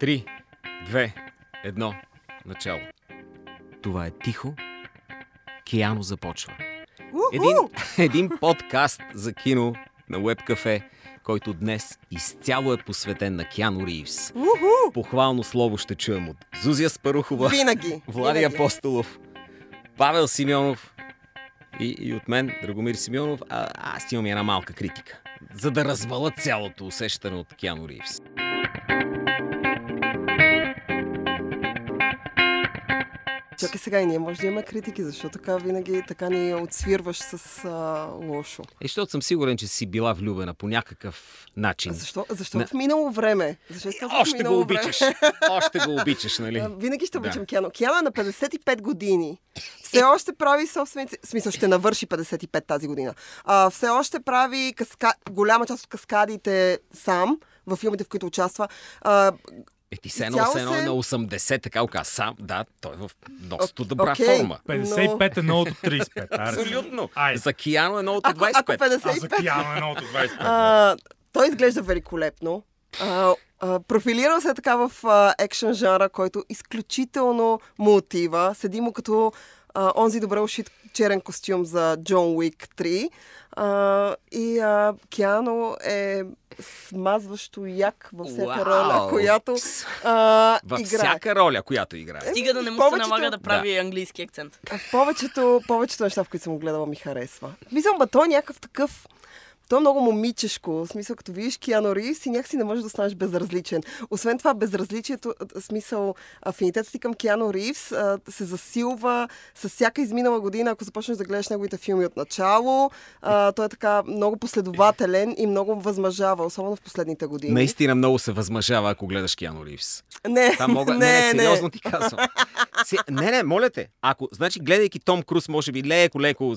Три, две, едно, начало. Това е тихо. Кияно започва. Един, един подкаст за кино на Web Cafe, който днес изцяло е посветен на Киано Ривз. Уху! Похвално слово ще чуем от Зузия Спарухова, Винаги. Влади винаги. Апостолов, Павел Симеонов и, и от мен, Драгомир Симеонов. А, аз имам една малка критика, за да развала цялото усещане от Киано Ривз. Чакай сега и ние може да имаме критики, защото така винаги така ни отсвирваш с а, лошо. Е, защото съм сигурен, че си била влюбена по някакъв начин. Защо, защо Не. в минало време? Защо в Още минало го обичаш. Още го обичаш, нали? А, Винаги ще Да. обичам Киано. Киано е на 55 години. Все още прави собствените... В смисъл, ще навърши 55 тази година. А, все още прави каска... голяма част от каскадите сам в филмите, в които участва. А, Е, ти се едно, се едно е на 80, така оказа сам. Да, той е в доста добра окей. форма. 55 е новото 35. Аре. Абсолютно. Айде. За Кияно е новото ако, ако 25. А 55... за Киано е новото 25. А, той изглежда великолепно. А, а, профилирал се така в екшен жанра, който изключително му отива. Седи му като а, онзи добре ушит черен костюм за Джон Уик 3. А, и а, Киано е смазващо як във всяка Уау! роля, която а, Във играе. всяка роля, която играе. Стига да не му Повечето- се налага да прави английски акцент. А В повечето, повечето неща, в които съм го гледала, ми харесва. Мисля, ба той е някакъв такъв... Той е много момичешко. В смисъл, като видиш Киано Ривз и някакси не можеш да останеш безразличен. Освен това, безразличието, в смисъл, афинитетът ти към Киано Ривз се засилва с всяка изминала година, ако започнеш да гледаш неговите филми от начало. Той е така много последователен и много възмъжава, особено в последните години. Наистина много се възмъжава, ако гледаш Киано Ривз. Не, Там мога... не, не, не, сериозно ти казвам. Не, не, моля те. Ако, значи, гледайки Том Круз, може би леко, леко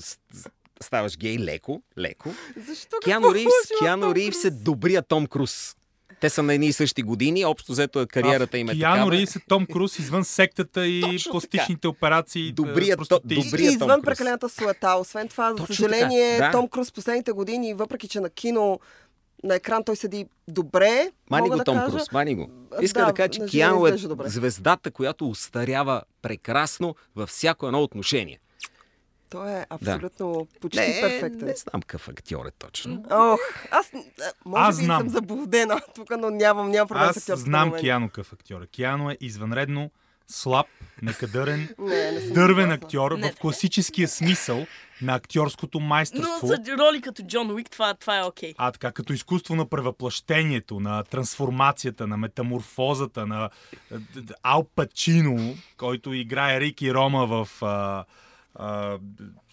ставаш гей, леко, леко. Защо? Киано Ривз, Киано Ривз е добрия Том Круз. Те са на едни и същи години, общо взето кариерата им е Киано такава. Ривз е Том Круз извън сектата и Точно пластичните операции. Добрият е, то- добрият- И Том извън Круз. прекалената суета. Освен това, за Точно съжаление, така, да. Том Круз последните години, въпреки че на кино на екран той седи добре, Мани го да Том кажа. Круз, мани го. Иска да, да, кажа, че Киано е добре. звездата, която устарява прекрасно във всяко едно отношение. Той е абсолютно почти Не, перфектен. не знам какъв актьор е точно. Ох, аз а, може Аз би знам. съм заблудена тук, но нямам, нямам проблем с Аз знам. Киано какъв актьор. е. Киано е извънредно слаб, некадърен, Не, не дървен актьор Не. в класическия смисъл на актьорското Но майсторство. за роли като Джон Уик това, това е окей. А така, като изкуство на превъплъщението, на трансформацията, на метаморфозата, на е, Ал Пачино, който играе Рики Рома в а,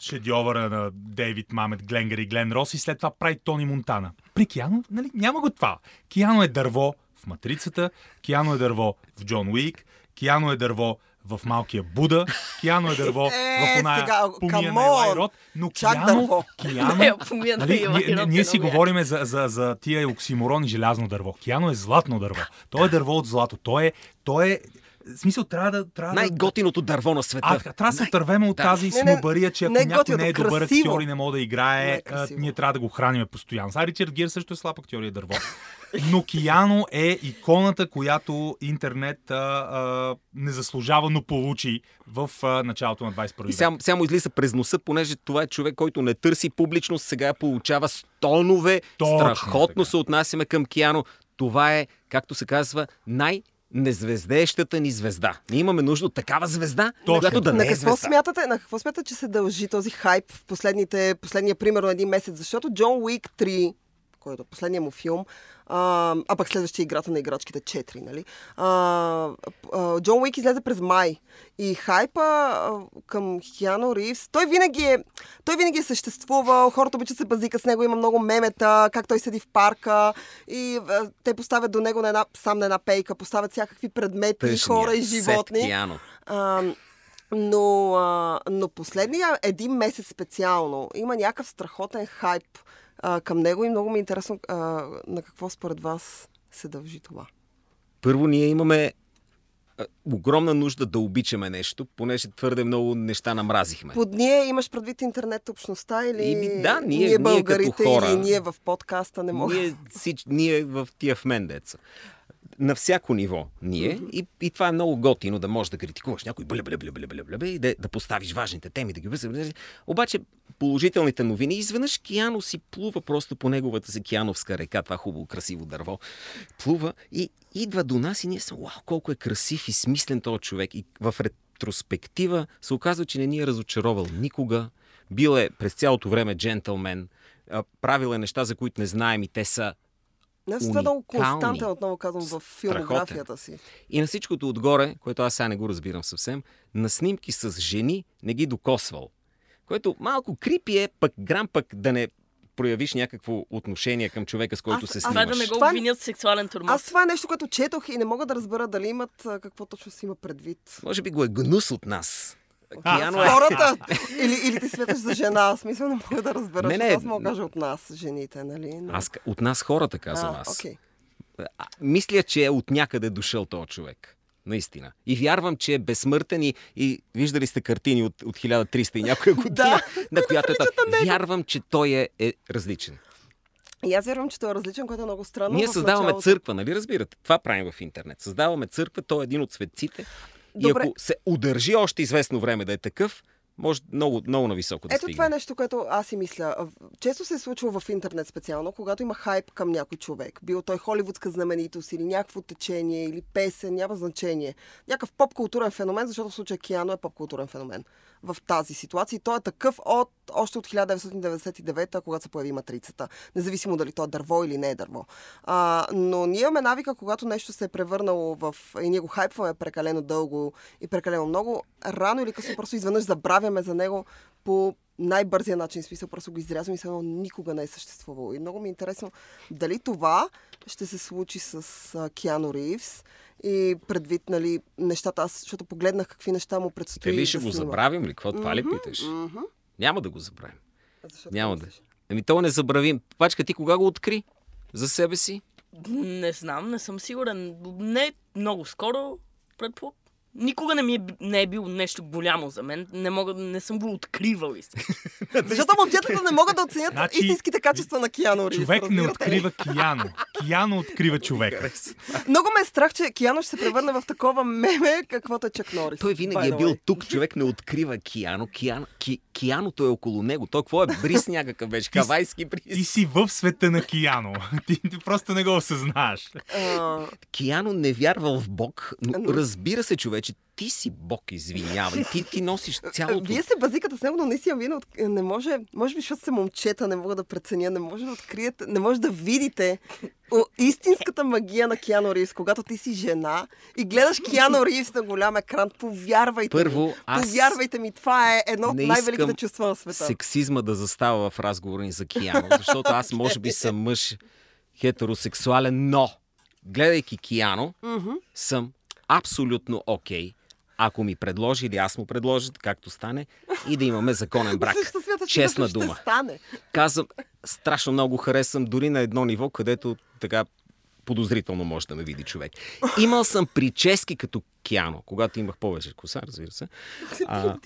шедьовъра на Дейвид Мамет, Гленгър и Глен Рос и след това прави Тони Монтана. При Киано, нали, няма го това. Киано е дърво в Матрицата, Киано е дърво в Джон Уик, Киано е дърво в Малкия Буда, Киано е дърво Е, в оная сега, помия на Елай! Рот, но Чак Киано. Киано, Нали, ние, ние е си говорим за, за, за тия оксиморон и желязно дърво. Киано е златно дърво. То е дърво от злато. То е, то е в смисъл, трябва да... Трябва да... Най-готиното дърво на света. А, така, трябва да се отървем от тази снобария, че ако не е някой не е добър красиво. актьор и не може да играе, е а, ние трябва да го храним постоянно. Сега Ричард Гир също е слаб актьор и е дърво. Но Кияно е иконата, която интернет а, а, не заслужава, но получи в а, началото на 21 И век. сега му излиза през носа, понеже това е човек, който не търси публичност, сега получава с тонове. Точно страхотно така. се отнасяме към Киано. Това е, както се казва, най- незвездещата ни звезда. Ние имаме нужда от такава звезда, Точно. която да на не е какво звезда. смятате, на какво смятате, че се дължи този хайп в последните, последния примерно един месец? Защото Джон Уик 3, който е последния му филм, а, а пък следващия играта на играчките 4, нали? А, а, Джон Уик излезе през май. И хайпа а, към Киано Ривз, той винаги е, той винаги е съществувал, хората обичат се базика с него, има много мемета, как той седи в парка и а, те поставят до него на една, сам на една пейка, поставят всякакви предмети, Тъжния хора и животни. А, но, а, но последния един месец специално има някакъв страхотен хайп а, към него и много ми е интересно а, на какво според вас се дължи това. Първо, ние имаме огромна нужда да обичаме нещо, понеже твърде много неща намразихме. Под ние имаш предвид интернет общността или Ими, да, ние- ние като българите хора. или ние в подкаста не можем. Ние, ние в тия в мен деца. На всяко ниво ние и, и това е много готино да можеш да критикуваш някой бле, бле, бле, бле, бле, бле, и да, да поставиш важните теми, да ги вързаш. Обаче положителните новини, изведнъж Киано си плува просто по неговата си Киановска река, това хубаво, красиво дърво, плува и идва до нас и ние сме, вау, колко е красив и смислен този човек. И в ретроспектива се оказва, че не ни е разочаровал никога. Бил е през цялото време джентълмен, а, правил е неща, за които не знаем и те са Аз това е много константен, отново казвам, в филмографията си. И на всичкото отгоре, което аз сега не го разбирам съвсем, на снимки с жени не ги докосвал. Което малко крипи е, пък грам пък да не проявиш някакво отношение към човека, с който Аз- се аз- снимаш. да не го обвинят в сексуален турмоз. Аз това е нещо, което четох и не мога да разбера дали имат какво точно си има предвид. Може би го е гнус от нас. А, Кияно е... Хората! или, или ти сметаш за жена. В смисъл не мога да разбера, Не, не, аз мога да кажа от нас, жените, нали? Но... Аз, от нас хората, казвам а, аз. А, мисля, че е от някъде дошъл този човек. Наистина. И вярвам, че е безсмъртен и, и виждали сте картини от, от 1300 и някоя година, Да, на която е... та- Вярвам, че той е, е различен. И аз вярвам, че той е различен, което е много странно. Ние създаваме началото. църква, нали разбирате? Това правим в интернет. Създаваме църква, той е един от светците. И Добре. ако се удържи още известно време да е такъв, може много, много нависоко да Ето стигне. това е нещо, което аз си мисля. Често се е случва в интернет специално, когато има хайп към някой човек. Бил той холивудска знаменитост или някакво течение, или песен, няма значение. Някакъв поп-културен феномен, защото в случая Киано е поп-културен феномен в тази ситуация. И той е такъв от, още от 1999, когато се появи матрицата. Независимо дали то е дърво или не е дърво. А, но ние имаме навика, когато нещо се е превърнало в... И ние го хайпваме прекалено дълго и прекалено много, рано или късно просто изведнъж забравяме за него по най-бързия начин. Смисъл, просто го изрязваме и само никога не е съществувало. И много ми е интересно дали това ще се случи с Киано Ривз и предвид, нали, нещата, аз, защото погледнах какви неща му предстои Дали ще да го снима. забравим ли? Какво това ли питаш? мгм. Няма да го забравим. Защото Няма да. Ами то не забравим. Пачка, ти кога го откри? За себе си? Не знам, не съм сигурен. Не много скоро, предпо... Никога не ми е, не е било нещо голямо за мен. Не, мога, не съм го откривал истински. Защото момчетата не могат да оценят Значи, истинските качества на Киано Ривз. Човек не открива Кияно. Кияно открива човека. Много ме е страх, че Киано ще се превърне в такова меме, каквото е Чак Норис. Той винаги е бил тук. Човек не открива Кияно. Кияно ки, Кияното е около него. Той какво е? Бриз някакъв беше. С- Хавайски Ти бриз. си в света на Кияно. Ти, ти просто не го осъзнаваш. А, Кияно не вярвал в Бог, но разбира се, човече, ти си Бог, извинявай. Ти, ти носиш цялото. Вие се базикате с него, но наистина вие не, може, може би, защото сте момчета, не мога да преценя, не може да откриете, не може да видите о, истинската магия на Киано Ривз, когато ти си жена и гледаш Киано Ривз на голям екран, повярвайте Първо, ми. аз Повярвайте ми, това е едно от най-великите чувства на света. сексизма да застава в разговора ни за Кияно, защото аз може би съм мъж хетеросексуален, но гледайки Кияно, Мгм. съм абсолютно окей, ако ми предложи или аз му предложа, както стане, и да имаме законен брак. Смяташ, че Честна дума. Стане? Казвам, страшно много харесвам дори на едно ниво, където така подозрително може да ме види човек. Имал съм прически като Киано, когато имах повече коса, разбира се, а,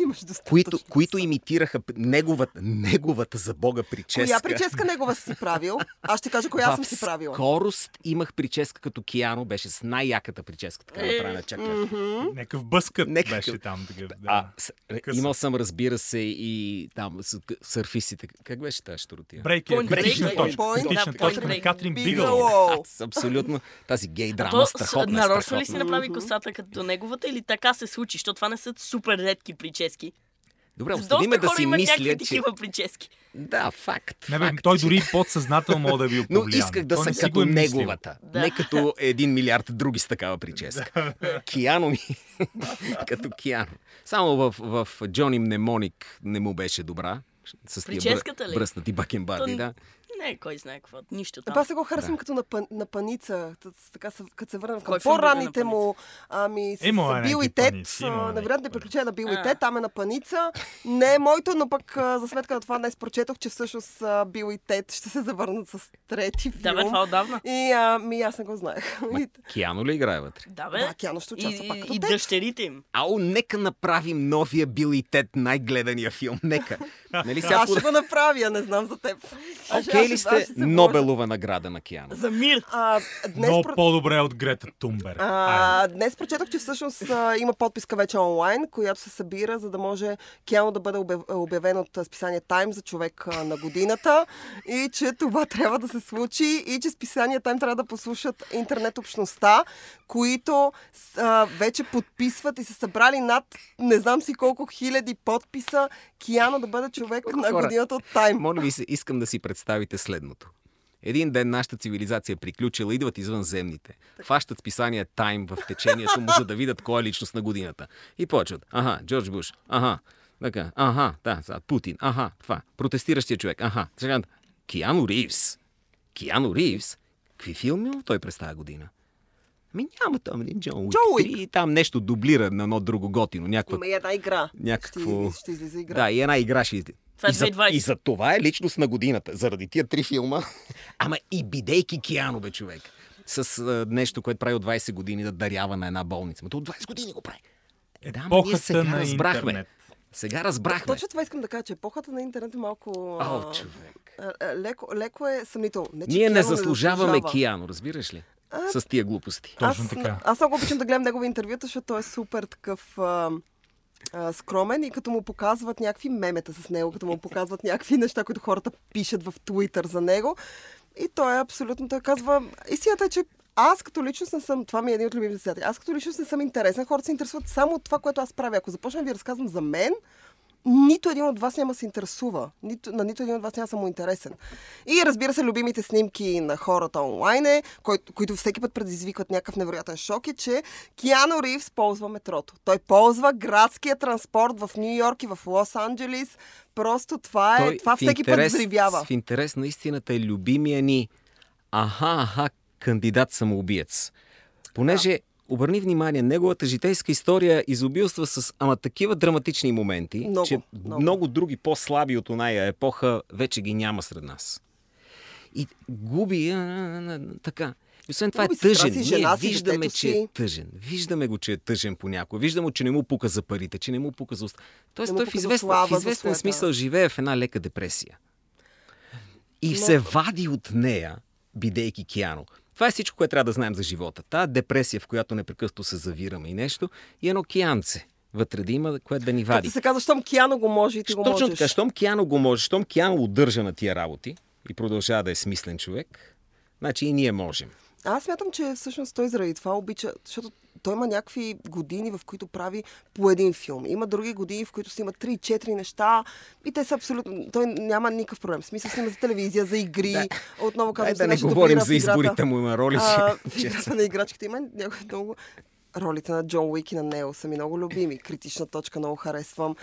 които, които имитираха неговата, неговата за Бога прическа. Коя прическа негова си правил? Аз ще кажа коя съм си правила. Скорост имах прическа като Киано, беше с най-яката прическа, така направена чак. чак. Някакъв бъскът Някакъв- беше там. Такъв, да. А, с, имал съм, разбира се, и там с, сърфистите. Как беше тази щуротия? Брейк Point критична break, точка. точка на. Катрин Бигъл. Абсолютно тази гей драма, страхотна, нарочно ли си направи косата като неговата или така се случи? Защото това не са супер редки прически. Добре, Доста оставиме да хора си мисля, някакви че... такива прически. Да, факт. Не, бе, факт, той че- дори подсъзнателно мога да е бил Но повлиян. исках да Той не съм като е неговата. Да. Не като един милиард други с такава прическа. Кияно ми като Кияно. Само в, в Джони Мнемоник не му беше добра. С тия Прическата ли? бръснати бакенбарди, То- да. Не, кой знае какво. Нищо там. Епа аз сега го харесвам Да. като на, пан, на паница. Така, се- като се върнем към на му, ами с, Има с Бил някакви и Тед, невероятните паници. приключения на Бил и А. Тед, там е на паница. Не е моето, но пък за сметка на това днес прочетох, че всъщност Бил и Тед ще се завърнат с трети филм. Да, бе, това отдавна. И а, ми аз не го знаех. Кияно ли играе вътре? Да, бе. Да, Киано ще и, участва пак и, като и Тед. дъщерите им. Ало, нека направим новия Бил и Тед най-гледания филм. Нека. Нали сега Аз ще го направя, не знам за теб. Окей ли сте Нобелова награда на Киано? За мир. А, днес, Много про... по-добре от Грета Тумбер. а, днес прочетох, че всъщност а, има подписка вече онлайн, която се събира, за да може Киано да бъде обяв- обявен от списание Time за човек а, на годината и че това трябва да се случи и че списание Time трябва да послушат интернет общността, които а, вече подписват и са събрали над не знам си колко хиляди подписа Киано да бъде човек на годината от Time. Моля ви се, искам да си представите следното. Един ден нашата цивилизация е приключила, идват извънземните. Фащат списание Тайм в течението му, за да видят кой е личност на годината. И почват. Ага, Джордж Буш. Ага. Така. Ага. Да, Путин. Ага. Това. Протестиращия човек. Ага. Сега. Киано Ривз. Киано Ривз. Какви филми има той през тази година? Ми няма там един Джон Уик. Джон Уик. И там нещо дублира на едно друго готино. Някаква Има и една игра. някакво... Ще, ще излиза игра. Да, и една игра ще излезе. Е и, за, 2020. и за това е личност на годината. Заради тия три филма. Ама и бидейки Киано, бе, човек. С а, нещо, което прави от 20 години да дарява на една болница. Ма то от 20 години го прави. Да, ама ние сега на разбрахме. интернет. Сега разбрахме. Точно това искам да кажа, че епохата на интернет е малко... О, а, човек. а, а, леко, леко е съмнително. Не, Ние не заслужаваме заслужава. Киано, разбираш ли? С тия глупости. Точно аз, така. Аз много обичам да гледам негови интервюта, защото той е супер такъв а, а, скромен и като му показват някакви мемета с него, като му показват някакви неща, които хората пишат в Твитър за него. И той е абсолютно, той казва, истината е, че аз като личност не съм, това ми е един от любимите цитати, аз като личност не съм интересен, хората се интересуват само от това, което аз правя. Ако започна да ви разказвам за мен, нито един от вас няма се интересува. Нито, на нито един от вас няма съм интересен. И разбира се, любимите снимки на хората онлайн, е, кои, които всеки път предизвикват някакъв невероятен шок, е, че Киано Ривз ползва метрото. Той ползва градския транспорт в Нью Йорк и в Лос Анджелис. Просто това е. това в всеки път взривява. В интерес на истината е любимия ни аха, аха, кандидат самоубиец. Понеже, обърни внимание, неговата житейска история изобилства с ама такива драматични моменти, Много, че много. много други по-слаби от оная епоха вече ги няма сред нас. И губи а, а, а, така. Освен това е тъжен. си, Ние жена си, виждаме, детето че е си. тъжен. Виждаме го, че е тъжен понякога. Виждаме, че не му пука за парите, че не му пука за... уст- Тоест, Не той в известен, слава, в известен смисъл живее в една лека депресия. И Но- се вади от нея, бидейки Киано. Това е всичко, което трябва да знаем за живота. Та депресия, в която непрекъснато се завираме и нещо, и едно кианце вътре да има, което да ни вади. Както се казва, щом Киано го може и ти го Точно така, щом Киано го може, щом Киано удържа на тия работи и продължава да е смислен човек, значи и ние можем. Аз смятам, че всъщност той заради това обича, защото той има някакви години, в които прави по един филм. Има други години, в които снима 3-4 неща и те са абсолютно... Той няма никакъв проблем. В смисъл снима за телевизия, за игри. Да. Отново казвам, да сега не говорим за изборите му на роли си. А, в играта на играчките има някои много... Ролите на Джон Уик и на Нео са ми много любими. Критична точка много харесвам.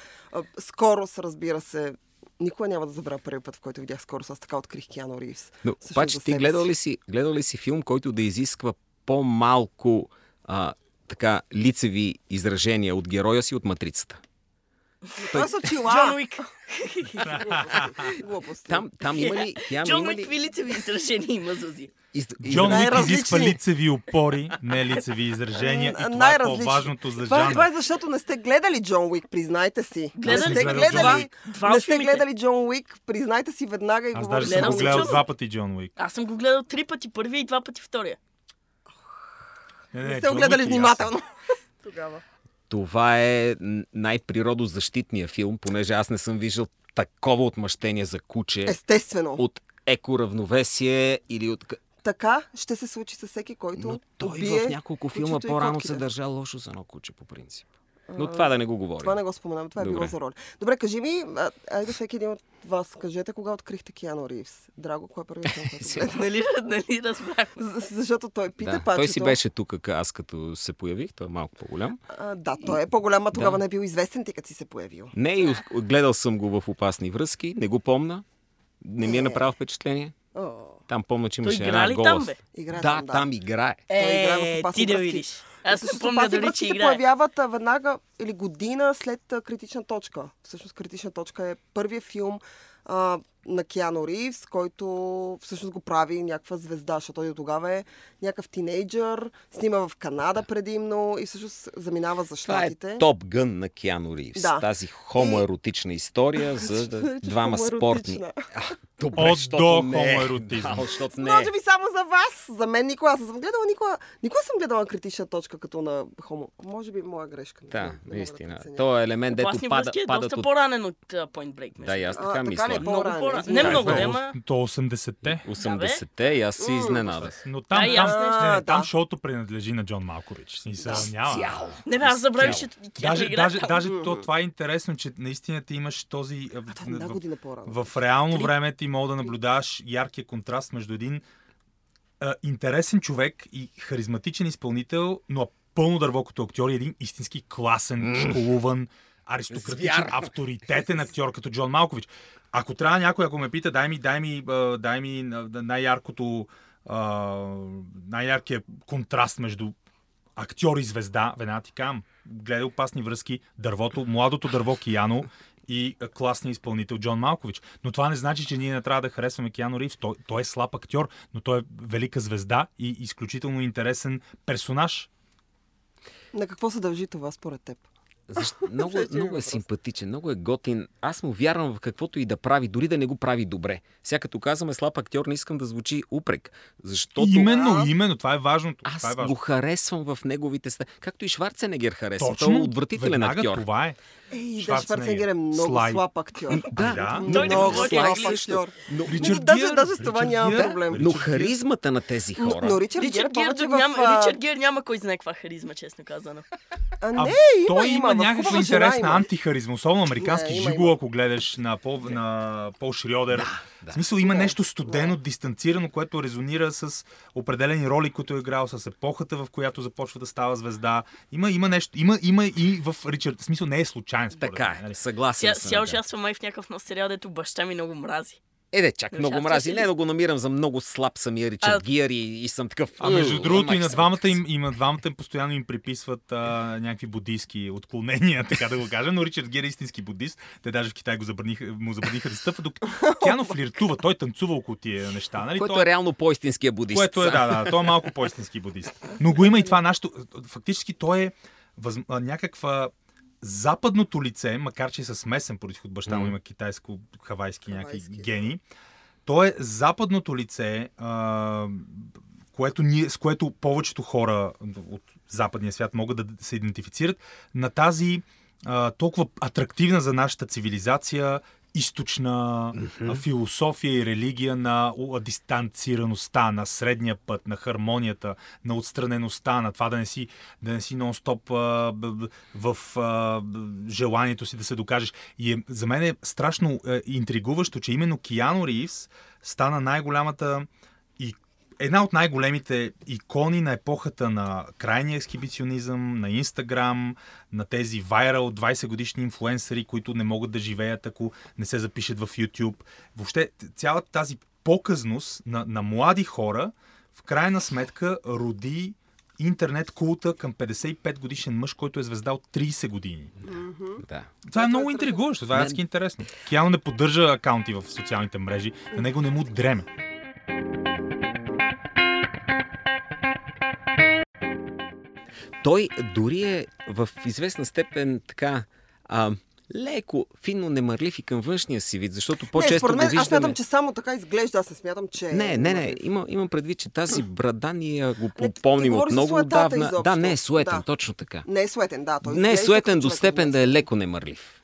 Скорост, разбира се, никога няма да забравя първи път, в който видях скорост. Аз така открих Киано Ривз. Но Всъщност обаче ти гледал си. ли, си, гледал ли си филм, който да изисква по-малко а, така лицеви изражения от героя си от матрицата? Това са очила. Джон Уик. Там, там има ли... Там Джон има Уик ли... какви лицеви изражения има, Зузи? Из, Джон Уик изисква лицеви опори, не лицеви изражения. И това е по-важното за това, това е защото не сте гледали Джон Уик, признайте си. Гледали не сте гледали, не сте Джон Уик, признайте си веднага и Аз говорите. даже съм го гледал два пъти Джон Уик. Аз съм го гледал три пъти първия и два пъти втория. Не, Не не, сте Джон го гледали Уик и аз внимателно. Тогава. Това е най-природозащитния филм, понеже аз не съм виждал такова отмъщение за куче Естествено. от екоравновесие или от... Така ще се случи с всеки, който Но той убие в няколко филма по-рано се държа лошо за едно куче, по принцип. Но това да не го говорим. Това не го споменавам, това е било за роля. Добре, кажи ми, айде всеки един от вас, кажете кога открихте Киано Ривз. Драго, кой е първият филм? Нали, нали разбрах? За- Защото той пита Да, пачето. той си беше тук, аз като се появих, той е малко по-голям. А, да, той е по-голям, а тогава Да. не е бил известен, ти като си се появил. Не, и гледал съм го в опасни връзки, не го помна. Не ми е Е. направил впечатление. О, Там помня, че имаше игра една гола. там, бе? играе Да, там, да. там играе. Той играе в Е, опасни ти да видиш. Аз не Всъщност помня опасни дали, връзки че се появяват веднага или година след критична точка. Всъщност критична точка е първият филм, а, на Киано Ривз, който всъщност го прави някаква звезда, защото той до тогава е някакъв тинейджър, снима в Канада предимно и всъщност заминава за Това е щатите. Топ Гън на Киано Ривз. Да. Тази хомоеротична история за да- двама спортни. А, добре, От защото до не е. хомоеротизъм. Да, защото не е. Може би само за вас. За мен никога аз съм гледала, никога, никога съм гледала критична точка като на хомо. Може би моя грешка. Да, наистина. преценя. То е елемент, дето пада, е падат доста от... по-ранен от uh, Point Break. Да, и аз А, така мисля. Много По-ранен. По-ранен. Не много, да, ама... То 80-те. 80-те и аз се изненадах. Но там, и там, аз не, там Да. шоуто принадлежи на Джон Малкович. Смисъл, няма. Не бе, аз забравих, че Даже, даже, даже то, това е интересно, че наистина ти имаш този... А, е в, в реално Три. време ти мога да наблюдаваш яркия контраст между един а, интересен човек и харизматичен изпълнител, но пълно дърво като актьор и един истински класен, школуван, аристократичен, Звяр. авторитетен актьор като Джон Малкович. Ако трябва някой, ако ме пита, дай ми, дай ми, дай ми най-яркото, а, най-яркия контраст между актьор и звезда, веднага ти кам. Гледай опасни връзки, дървото, младото дърво Кияно и а, класният изпълнител Джон Малкович. Но това не значи, че ние не трябва да харесваме Кияно Ривз. Той, той е слаб актьор, но той е велика звезда и изключително интересен персонаж. На какво се дължи това според теб? Защо? Много, много е симпатичен, много е готин. Аз му вярвам в каквото и да прави, дори да не го прави добре. Сега като казваме слаб актьор, не искам да звучи упрек. Защото Именно, А? именно, това е важното. това аз е важно. го харесвам в неговите ста. Както и Шварценегер харесва. Точно, Той е отвратителен веднага актьор. това е. Ей, да, Шварценегер. Е много Слай. слаб актьор. Да, да. Той не много слаб актьор. Но, Ричард даже, Гир, даже с това Ричард няма Гир. проблем. но Ричард харизмата на тези Но, хора. но Ричард Гир е Ричард Гир, няма, в... а, Ричард Гир няма кой знае каква харизма, честно казано. А, А, не, има, той има, в някаква хубава жена интересна има. антихаризма, особено американски Не, има, жиго, има. ако гледаш на Пол, на Пол Шриодер. да. В смисъл има Не, нещо студено, дистанцирано, което резонира с определени роли, които е играл, с епохата, в която започва да става звезда. Има, има нещо, има, има и в Ричард. В смисъл не е случайен. според Така е, нали? съгласен Сега, съм. сега да. участвам май в някакъв нов сериал, дето баща ми много мрази. Е, де, чак Не много мрази. Не да го намирам за много слаб самия Ричард А- Гир и, и съм такъв. А между «Ugh, другото и на двамата им, си». и на двамата им постоянно им приписват а, някакви буддийски отклонения, така да го кажем, но Ричард Гир е истински буддист. Те даже в Китай го забраниха, му забраниха да стъпва, докато Кяно флиртува, той танцува около тия неща. Нали? Което Той- е реално по-истинския будист. Което е, да, да, той е малко по-истински будист. Но го има и това нашето. Фактически той е въз... някаква западното лице, макар че е със смесен происход, баща му има китайско-хавайски някакви гени. То е западното лице, а, което ние, с което повечето хора от западния свят могат да се идентифицират на тази а, толкова атрактивна за нашата цивилизация източна а, философия и религия на дистанцираността, на средния път, на хармонията, на отстранеността, на това да не си, да не си нон-стоп а, в а, желанието си да се докажеш. И е, за мен е страшно е, интригуващо, че именно Киано Ривз стана най-голямата една от най-големите икони на епохата на крайния ексхибиционизъм, на Инстаграм, на тези вайрал 20 годишни инфлуенсъри, които не могат да живеят, ако не се запишат в YouTube. Въобще цялата тази показност на, на млади хора в крайна сметка роди интернет култа към 55 годишен мъж, който е звезда от 30 години. Да. Това е много интригуващо, това е адски интересно. Киано не поддържа акаунти в социалните мрежи, на него не му дреме. Той дори е в известна степен така а, леко, финно немърлив и към външния си вид, защото Не, по-често го мен, аз виждаме... смятам, че само така изглежда, аз не смятам, че... Не, не, не. нали, Има, имам предвид, че тази брада ние го ти помним от много отдавна. изобщо. Да, не е суетен, Да. точно така. Не е суетен, да. Той Не е суетен до степен да е леко немърлив.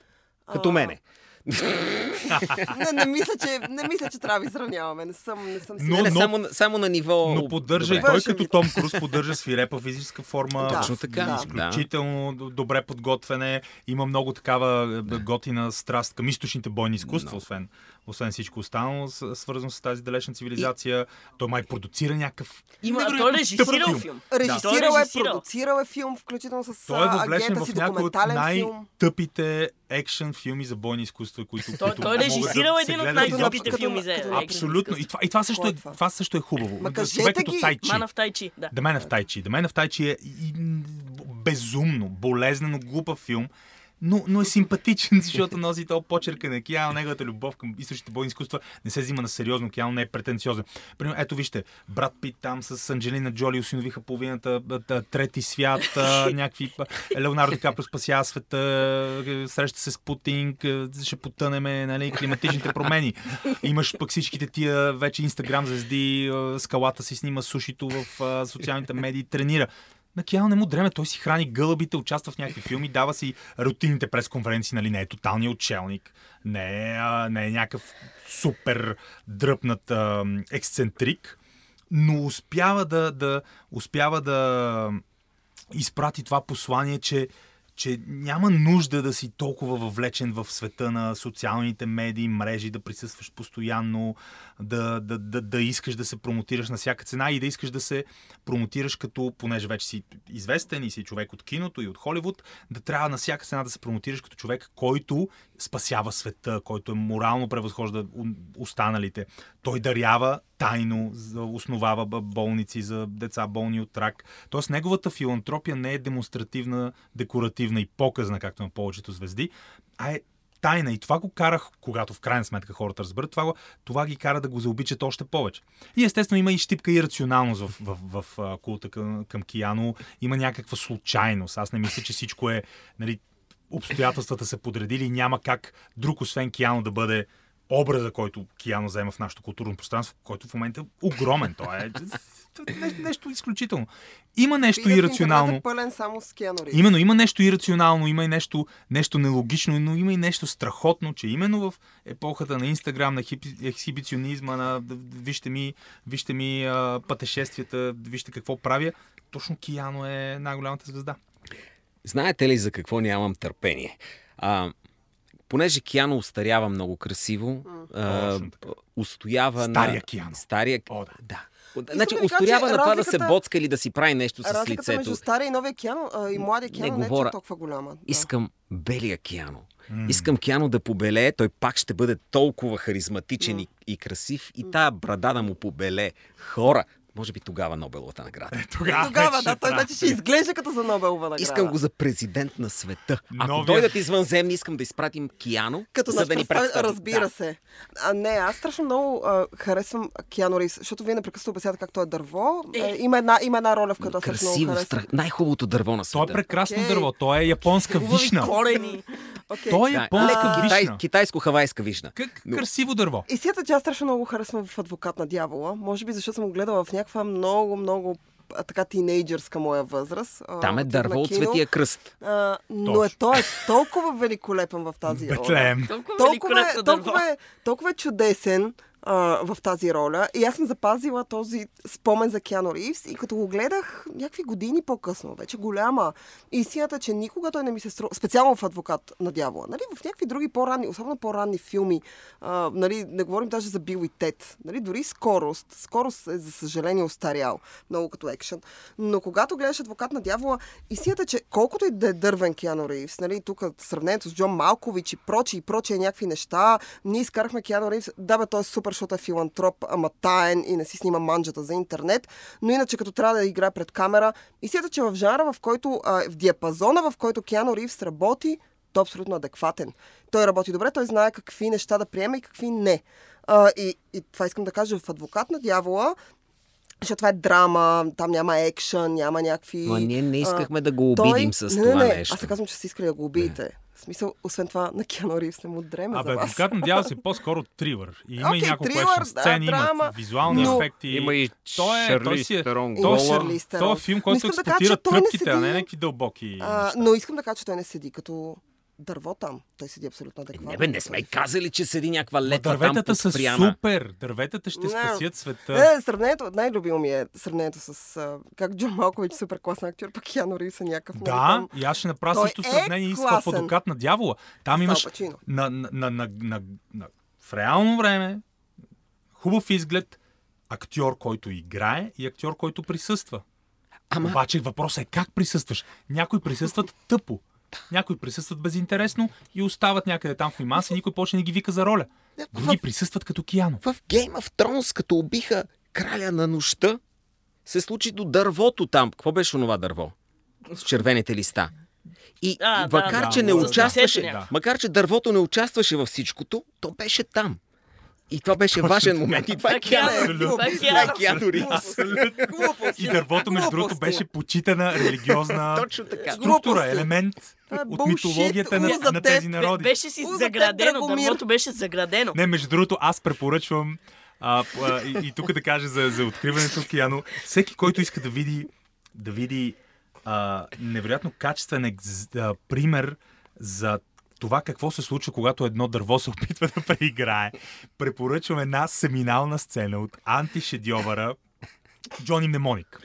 Като А. мене. Не, не мисля, че, не мисля, че трябва да изравняваме. Не съм, не съм Но- сигурна. Не, не, но- само, на- само на ниво... Но поддържа и Добре. той като. Том Круз поддържа свирепа физическа форма. Да. Точно така, да. Изключително д- добре подготвяне. Има много такава да. готина страст към източните бойни изкуства, Много. освен, освен всичко останало, свързано с тази далечна цивилизация. Той май продуцира някакъв... Има, той е режисирал тъпър филм. Режисирал Той е, продуцирал е филм, включително с Той е въвлечен в си някои от документален филм. най-тъпите екшен филми за бойни изкуства, които, Той, които той е да режисирал се един от най-тъпите филми за Абсолютно. И това, и това, също, е, е това? също е хубаво. Ма Човек кажете като ги. Тайчи. Мана в Тайчи, да. Chi. The Man of Tai Chi е и, и, безумно, болезнено, глупав филм. Но, но е симпатичен, защото носи този почерка на Киано, неговата любов към източните бойни изкуства не се взима на сериозно, Киано не е претенциозен. Примерно, ето вижте, брат Пит там с Анджелина Джоли осиновиха половината, трети свят, някакви... Леонардо Капро спасява света, среща се с Путин, а, ще потънеме, нали, климатичните промени. Имаш пък всичките тия вече инстаграм звезди, скалата си снима сушито в социалните медии, тренира. На Киано не му дреме, той си храни гълъбите, участва в някакви филми, дава си рутинните пресконференции, нали, не е тоталният отшелник, не е, а, не е някакъв супер дръпнат а, ексцентрик, но успява да, да, успява да изпрати това послание, че че няма нужда да си толкова въвлечен в света на социалните медии, мрежи, да присъстваш постоянно, да, да, да, да искаш да се промотираш на всяка цена и да искаш да се промотираш като, понеже вече си известен и си човек от киното и от Холивуд, да трябва на всяка цена да се промотираш като човек, който спасява света, който е морално превъзхожда останалите. Той дарява тайно, основава болници за деца болни от рак. Тоест неговата филантропия не е демонстративна, декоративна и показна, както на повечето звезди, а е тайна. И това го карах, когато в крайна сметка хората разберат, това, това ги кара да го заобичат още повече. И естествено има и щипка и рационалност в, в, в, в култа към, към Кияно. Има някаква случайност. Аз не мисля, че всичко е нали, обстоятелствата се подредили няма как друг освен Кияно да бъде образа, който Кияно взема в нашето културно пространство, който в момента е огромен. Той е нещо, нещо изключително. Има нещо Филият в ирационално. интернет е пълен само с Киану Ривз. Именно, има нещо ирационално, има и нещо, нещо нелогично, но има и нещо страхотно, че именно в епохата на Инстаграм, на ексхибиционизма, на вижте ми, вижте ми а, пътешествията, вижте какво правя, точно Кияно е най-голямата звезда. Знаете ли за какво нямам търпение? А, понеже Киано устарява много красиво, а, устоява Стария на... Киано. Стария О, да. да. да Значи, че на това да се разликата- боцка или да си прави нещо с Разликата лицето. между стария и новия Киано а, и младия Киано не, е говоря. чак толкова голяма. Да. Искам белия Киано. М. Искам Киано да побелее, той пак ще бъде толкова харизматичен и, и красив и тая брада да му побелее. Хора, може би тогава Нобеловата награда. И тогава, да, той вече ще изглежда като за Нобелова награда. Искам го за президент на света. Ако Новия- дойдат извънземни, искам да изпратим Киано, Като за да ни представи. разбира да. се. А, не, аз страшно много а, харесвам Киано Ривз, защото вие непрекъснато обяснявате как той е дърво. Е. Е, има, една, има една роля, в която аз страшно много Красиво, харесвам. страх... най-хубавото дърво на То е света. прекрасно Окей. дърво, то е японска Хубави вишна. корени. Okay. То е Да, японска Китай, вишна. китайско-хавайска вишна. Как Но- красиво дърво. И сията, че аз страшно много харесвам в Адвокат на дявола. Може би защото съм го гледала в някаква много, много а, така тинейджърска моя възраст. Там е дърво от. Светия кръст. А, но е, той е толкова великолепен в тази роля. Толкова толкова, е, толкова, е, толкова е чудесен в тази роля. И аз съм запазила този спомен за Киано Ривз и като го гледах някакви години по-късно, вече голяма, истината, че никога той не ми се струва, специално в Адвокат на дявола, нали, в някакви други по-ранни, особено по-ранни филми, а, нали, не говорим даже за Бил и Тед, нали, дори скорост, скорост е за съжаление остарял, много като екшен, но когато гледаш Адвокат на дявола, истината, че колкото и да е дървен Киано Ривз, нали, тук сравнението с Джон Малкович и прочи и прочие някакви неща, ние изкарахме Киано Ривз, да бе, той е супер, защото е филантроп, ама таен и не си снима манджата за интернет, но иначе като трябва да играе пред камера, истината, че в жанра, в който, а, в диапазона, в който Киано Ривз работи, той е абсолютно адекватен. Той работи добре, той знае какви неща да приема и какви не. А, и, и това искам да кажа в Адвокат на дявола, защото това е драма, там няма екшън, няма някакви... Ма ние не а, искахме да го той- обидим с не, това не, не. нещо. Аз не казвам, че са искали да го убиете. В смисъл, освен това, на Киано Ривз не му дреме Абе, за вас. адвокат надява се по-скоро трилър. И има и Окей, няколко трилър, сцени, да, драма, има визуални но- ефекти. Има и той е, Шарли е, Стерон. той, И е- Шарли Стерон. той е филм, който да експлуатира че той не тръпките, а не седи- някакви дълбоки А, неща. но искам да кажа, че той не седи като дърво там. Той седи абсолютно адекватно. Не бе, не сме казали, че седи някаква Ма летва там дърветата са супер. Дърветата ще Не. спасят света. Е, сравнението, най-любимо ми е сравнението с а, как Джон Малкович е супер класен актьор, пък Киано Ривз е някакъв Да, и аз ще направя също е сравнение и с адвокат на дявола. Там С имаш на, на, на, на, на, на, в реално време хубав изглед, актьор, който играе и актьор, който присъства. Ама, Обаче въпросът е как присъстваш. Някои присъстват тъпо. Някои присъстват безинтересно и остават някъде там в мимаса и никой почне не ги вика за роля. Други присъстват като Кияно. в Game of Thrones, като убиха краля на нощта, се случи до дървото там. Какво беше онова дърво? С червените листа. И, А, да, макар, да, че не с участваше, някакво. макар, че дървото не участваше във всичкото, то беше там. И това беше важен момент. И това е Това е е. Глупости. И дървото, между другото, беше почитана религиозна Точно така. структура, елемент от митологията на, на тези народи. Беше си заградено, дървото беше заградено. Не, между другото, аз препоръчвам а, а, и, и тук да кажа за, за откриването в Кияно. Всеки, който иска да види, да види а, невероятно качествен екз, а, пример за това какво се случва, когато едно дърво се опитва да преиграе. Препоръчвам една семинална сцена от антишедьовъра Джони Мнемоник,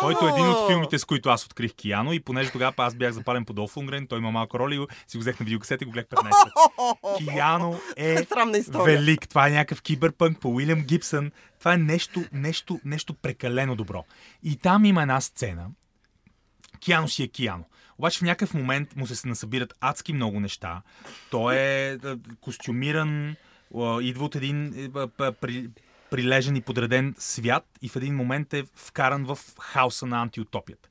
който е един от филмите, с които аз открих Кияно и понеже тогава аз бях запален по Долф Лунгрен, той има малко роля и го- си го взех на видеокасета и го гледах 15 пъти. Кияно е история. велик. Това е някакъв киберпънк по Уилям Гибсън. Това е нещо, нещо, нещо прекалено добро. И там има една сцена. Киано си е Киано. Обаче в някакъв момент му се насъбират адски много неща. Той е а, костюмиран, идва от един е, при, прилежен и подреден свят и в един момент е вкаран в хаоса на антиутопията.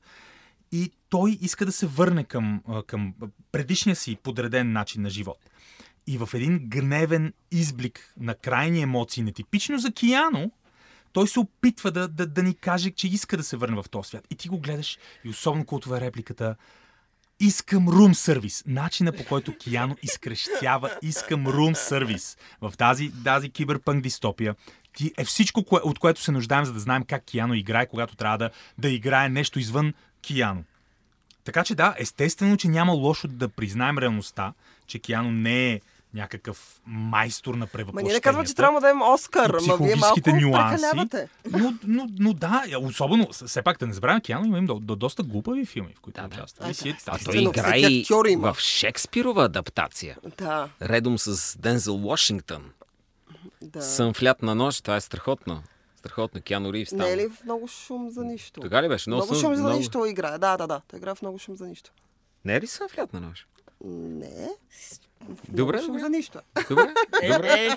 И той иска да се върне към, към предишния си подреден начин на живот. И в един гневен изблик на крайни емоции, нетипично за Кияно, той се опитва да, да, да ни каже, че иска да се върне в този свят. И ти го гледаш и особено култова е репликата Искам рум сервис. Начина по който Кияно изкрещява Искам рум сервис в тази, тази киберпънк дистопия ти е всичко, кое, от което се нуждаем, за да знаем как Кияно играе, когато трябва да, да играе нещо извън Кияно. Така че да, естествено, че няма лошо да признаем реалността, че Кияно не е някакъв майстор на Ма превъплъщението. ние не казваме, че трябва да дадем Оскар. Ма вие малко нюанси. Но, но, но да, особено, все пак да не забравяме, Киано има им до, до, доста глупави филми, в които Да, да. участва. А, И си- да, а, той играе и в Шекспирова адаптация. Да, Редом с Дензел Вашингтон. да. Сън в лят на нощ. Това е страхотно. Страхотно. Киано Ривз там. Не е ли в много шум за нищо? Така ли беше? Много сън- шум за много- нищо играе. Да, да, да. Той играе в много шум за нищо. Не е ли сън в лят на нощ? Не. Добре, Много добре. за нищо. Добре, Е, добре. е,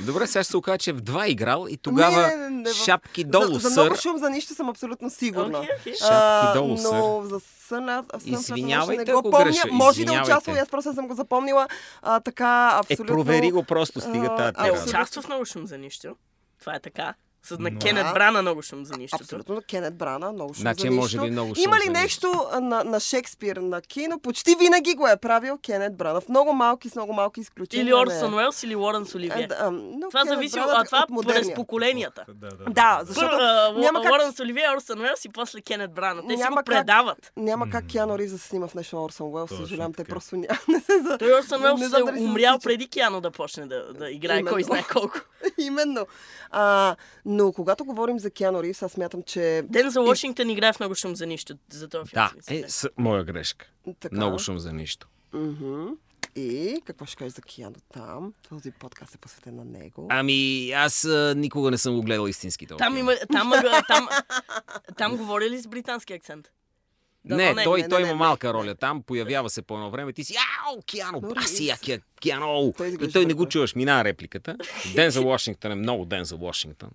Добре, сега ще се окаже, че в два играл и тогава Не, не, не, шапки долу, за, за сър. много шум за нищо съм абсолютно сигурна. Окей. А, Шапки долу, но за сън, аз сън Извинявайте, не го помня. греша. Може да е и аз просто съм го запомнила. А, така, Е, абсолютно... провери го просто, стига тази не абсолютно. участва в много шум за нищо. Това е така. С на Но- Кенет Да. Брана много шум за нищо. Абсолютно, Кенет Брана, много шум Значи, за може нищо. би много шум Има ли нещо на, на Шекспир, на кино? Почти винаги го е правил Кенет Брана. В много малки, с много малки изключения. Или е. Орсън Уелс, или Лоренс Оливие. Да, но Това Кенет зависи Брана от е това през модерния. поколенията. Да, да, Да, защото Първо, а, няма как- Лоренс Оливие, Орсън Уелс и после Кенет Брана. Те си го как- предават. Няма как Киано Ривз да се снима в нещо Орсън Уелс. Съжалявам, те просто няма. Не се за... Той Орсън Уелс е умрял преди Киано да почне да, да играе кой знае колко. Именно. Но когато говорим за Киано Ривз, аз смятам, че... Ден за Вашингтон играе в много шум за нищо. За филм. Да, е, с... моя грешка. Така. Много шум за нищо. Мгм. И какво ще кажеш за Киано там? Този подкаст е посветен на него. Ами, аз а, никога не съм го гледал истински този Там, има, там, там, там, там говори ли с британски акцент? Да, не, не, той, не, той не, има не. малка роля там, появява се по едно време, ти си, ау, Киано, Но баси, якия Киано. Той той не го чуваш, минава репликата. Ден за Вашингтон е много ден за Вашингтон.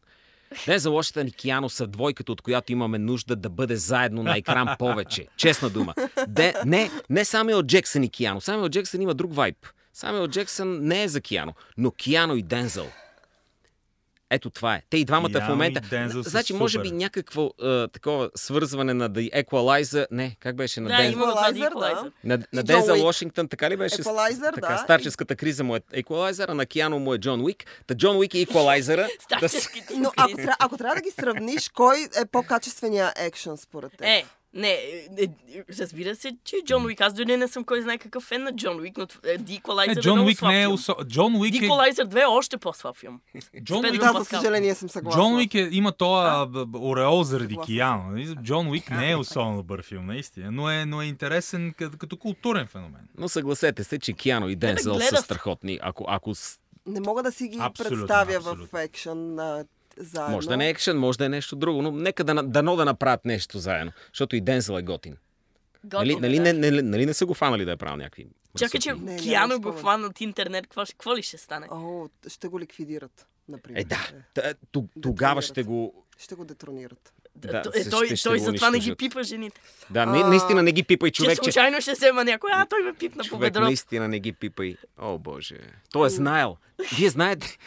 Ден за Вашингтон и Киано са двойката, от която имаме нужда да бъде заедно на екран повече. Честна дума. Де, не, не Самуел Джексън и Киано. Самуел Джексън има друг вайб. Самуел Джексън не е за Киано, но Киано и Дензел. Ето това е. Те и двамата в Киано и момента. Дензел Значи, може би супер. някакво а, такова свързване на The Equalizer. Не, как беше на Да, Ден... има това Equalizer, Equalizer. да. На, на Дензел. Вашингтон, така ли беше? Equalizer, така, да. Старческата криза му е Equalizer, а на Киано му е Джон Уик. Та Джон Уик и Equalizer. да, с- Старческите Но ако, ако трябва да ги сравниш, кой е по-качествения екшен според теб? Е, не, е, е, разбира се, че Джон Уик. Аз дори не съм кой знае какъв фен на Джон Уик, но е, Equalizer Е, Джон Уик не е филм. осо... Джон Уик The е... Equalizer 2 е още по-слаб филм. Джон Уик, Да, за съжаление съм съгласна. Джон Уик е, има тоя ореол заради Кияно. Джон Уик не е особено добър филм, наистина, но е, но е интересен като, като културен феномен. Но съгласете се, че Киано и Дензел са страхотни. Ако, ако Не мога да си ги Абсолютно, представя в абсолютно. екшен а, заедно. може да не е екшен, може да е нещо друго, но нека да, дано да направят нещо заедно. Защото и Дензел е готин. Нали, Готин, нали, да. не, не, нали не са го фанали да е правил някакви... Чакай, че? Не, Киано нямам го хванат интернет, какво, какво ли ще стане? О, ще го ликвидират. например. Е, да. Т- Тогава ще го... Ще го детронират. Да, е, ще- той, ще- той затова не ги пипа жените. Да, не, А, наистина не ги пипай, човек, че... случайно ще взема някой, а той ме пипна по Човек, бедро. наистина не ги пипай. О, Боже. Той е знаел. Вие знаете,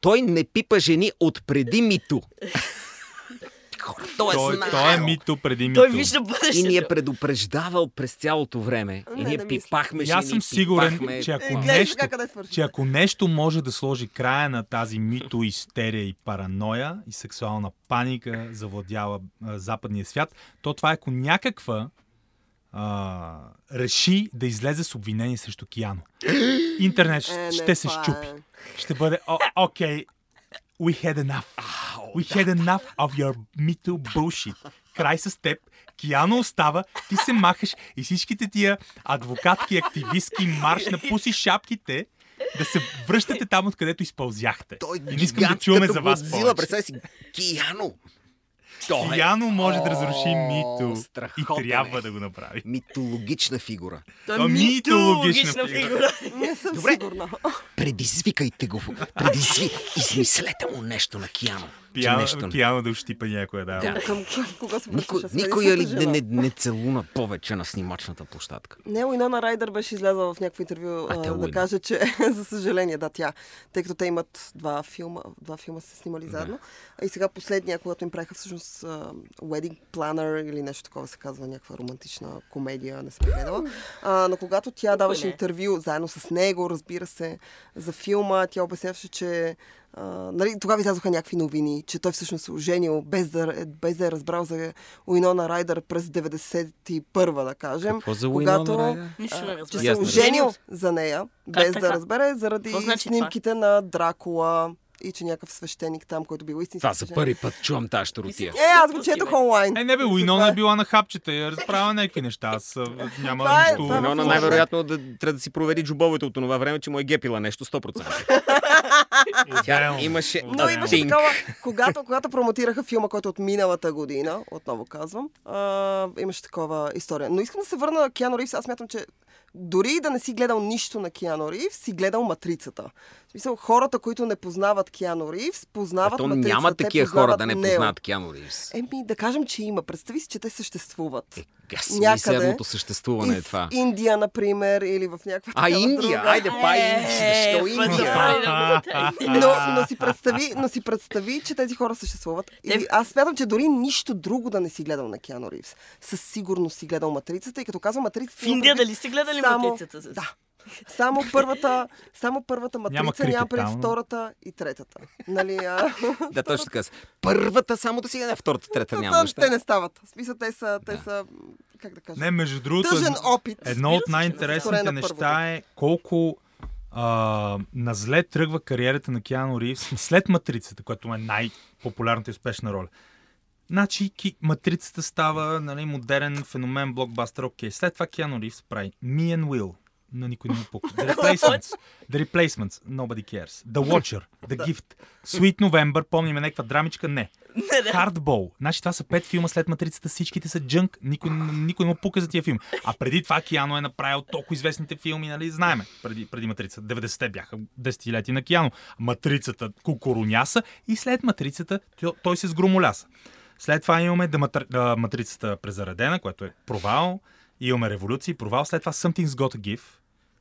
той не пипа жени от преди мито. Хора, той е Той, знаел. той е мито преди мито. Той вижда И бъдещето. ни е предупреждавал през цялото време. И Не, ние не мисля. пипахме И жени, аз съм сигурен, пипахме... че ако Е, нещо, свърши. че ако нещо може да сложи края на тази мито, истерия и параноя и сексуална паника завладяла а, западния свят, то това е ако някаква а, реши да излезе с обвинение срещу Киано. Интернет ще, Е, ще се това щупи. е. Ще бъде, «О, окей, we had enough. We had enough of your Me Too bullshit. Край с теб. Киано остава, ти се махаш и всичките тия адвокатки, активистки, марш на пуси шапките да се връщате там, откъдето изпълзяхте. Той и не искам да чуваме за вас Годзила, повече. представя си, Кияно. Е Киано може да разруши Мито и страхотен е. трябва да го направи. митологична фигура. Той То е митологична фигура. Не съм Добре. сигурна. Предизвикайте го. Предизви... Измислете му нещо на Кияно. Че Пияно, нещо... Киано да ощипа някоя, да. Да. Към, към кога се Никой, връщаш? никой ли не, не, не целуна повече на снимачната площадка? Не, Уинона Райдър беше излязла в някакво интервю А, а, да каже, че за съжаление, да, тя, тъй като те имат два филма, два филма са снимали заедно. А и сега последния, когато им правиха всъщност а, Wedding Planner или нещо такова се казва, някаква романтична комедия, не съм гледала. А, но когато тя даваше не? интервю заедно с него, разбира се, за филма, тя обясняваше, че а, нали, тогава излязоха някакви новини, че той всъщност се оженил без да, без да е разбрал за Уинона Райдър през 91-а, да кажем. Какво за когато, Уинона Райдър? Че се е оженил за нея, без така? да разбере, заради Какво значи снимките на Дракула и че някакъв свещеник там, който бил истински Това за първи път чувам тази щаротия. Е, аз го четох онлайн. Е, не бе, Уинона е била на хапчета и е разправила някакви неща. Аз няма Това е- нищо... това е Уинона най-вероятно да, трябва да си провери джобовете от това време, че му е гепила нещо 100%. Тя имаше... Но имаше Пинк. такова, когато, когато промотираха филма, който е от миналата година, отново казвам, а, имаше такова история. Но искам да се върна на Киано Ривз. Аз смятам, че дори и да не си гледал нищо на Киано Ривз, си гледал Матрицата. В смисъл, хората, които не познават Киано Ривз, познават То Матрицата. няма Те такива хора познават да не познат Киано Ривз. Еми, да кажем, че има. Представи си, че те съществуват. Е, аз някъде мисля съществуване е това. Индия, например, или в някаква А, такава Индия! друга. Айде, па Индия! Защо Е, Индия? Но, но, си представи, но си представи, че тези хора съществуват. И аз смятам, че дори нищо друго да не си гледал на Киано Ривз. Със сигурност си гледал Матрицата и като казвам Матрицата... В Индия дали сте гледали само- матрицата? Да. Само първата, само първата матрица, няма, крикет няма преди там. втората и третата. Нали, а... Да, точно така. Първата само да си гледа, втората, трета няма неща. те не стават. Смисъл, те са, те Да. са, как да кажа, Не, между другото, тъжен опит. едно от най-интересните неща е колко а, на зле тръгва кариерата на Киано Ривз след Матрицата, която е най-популярната и успешна роля. Значи ки, Матрицата става нали, модерен феномен, блокбастер, окей. След това Киано Ривз прави Me and Will, на никой не му пука. The Replacements, The Replacements, Nobody Cares. The Watcher, The Gift, Sweet November, помним някаква драмичка, не. Не, не. Hardball. Значи това са пет филма след Матрицата, всичките са джънк, никой, никой не му пука за тия филми. А преди това Киано е направил толкова известните филми, нали, знаеме, преди, преди Матрицата. 90-те бяха десетилетия на Киано. Матрицата кукуруняса и след Матрицата той, се сгромоляса. След това имаме да, матр... да, Матрицата презаредена, което е провал. Имаме революции, провал. След това Something's Got to Give,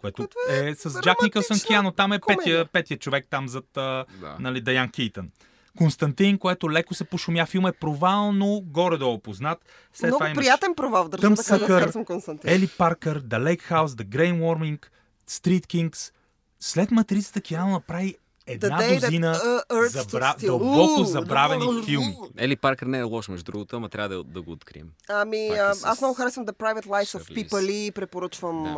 което е, с Джак Никълсън Киано. Там е петия, петия човек там зад Да. нали, Даян Кейтън. Константин, което леко се пошумя. Филм е провал, но горе-долу познат. След Много това имаш приятен провал, държа Тъм да кажа, Съкър, аз съм Константин. Ели Паркър, The Lake House, The Grain Warming, Street Kings. След Матрицата Киано направи една that, дозина uh, stood забра... дълбоко забравени филми. Ели Паркър не е лош, между другото, ама трябва да, да го открием. Ами, е а, с аз много харесвам The Private Life of. People и препоръчвам, Да. а,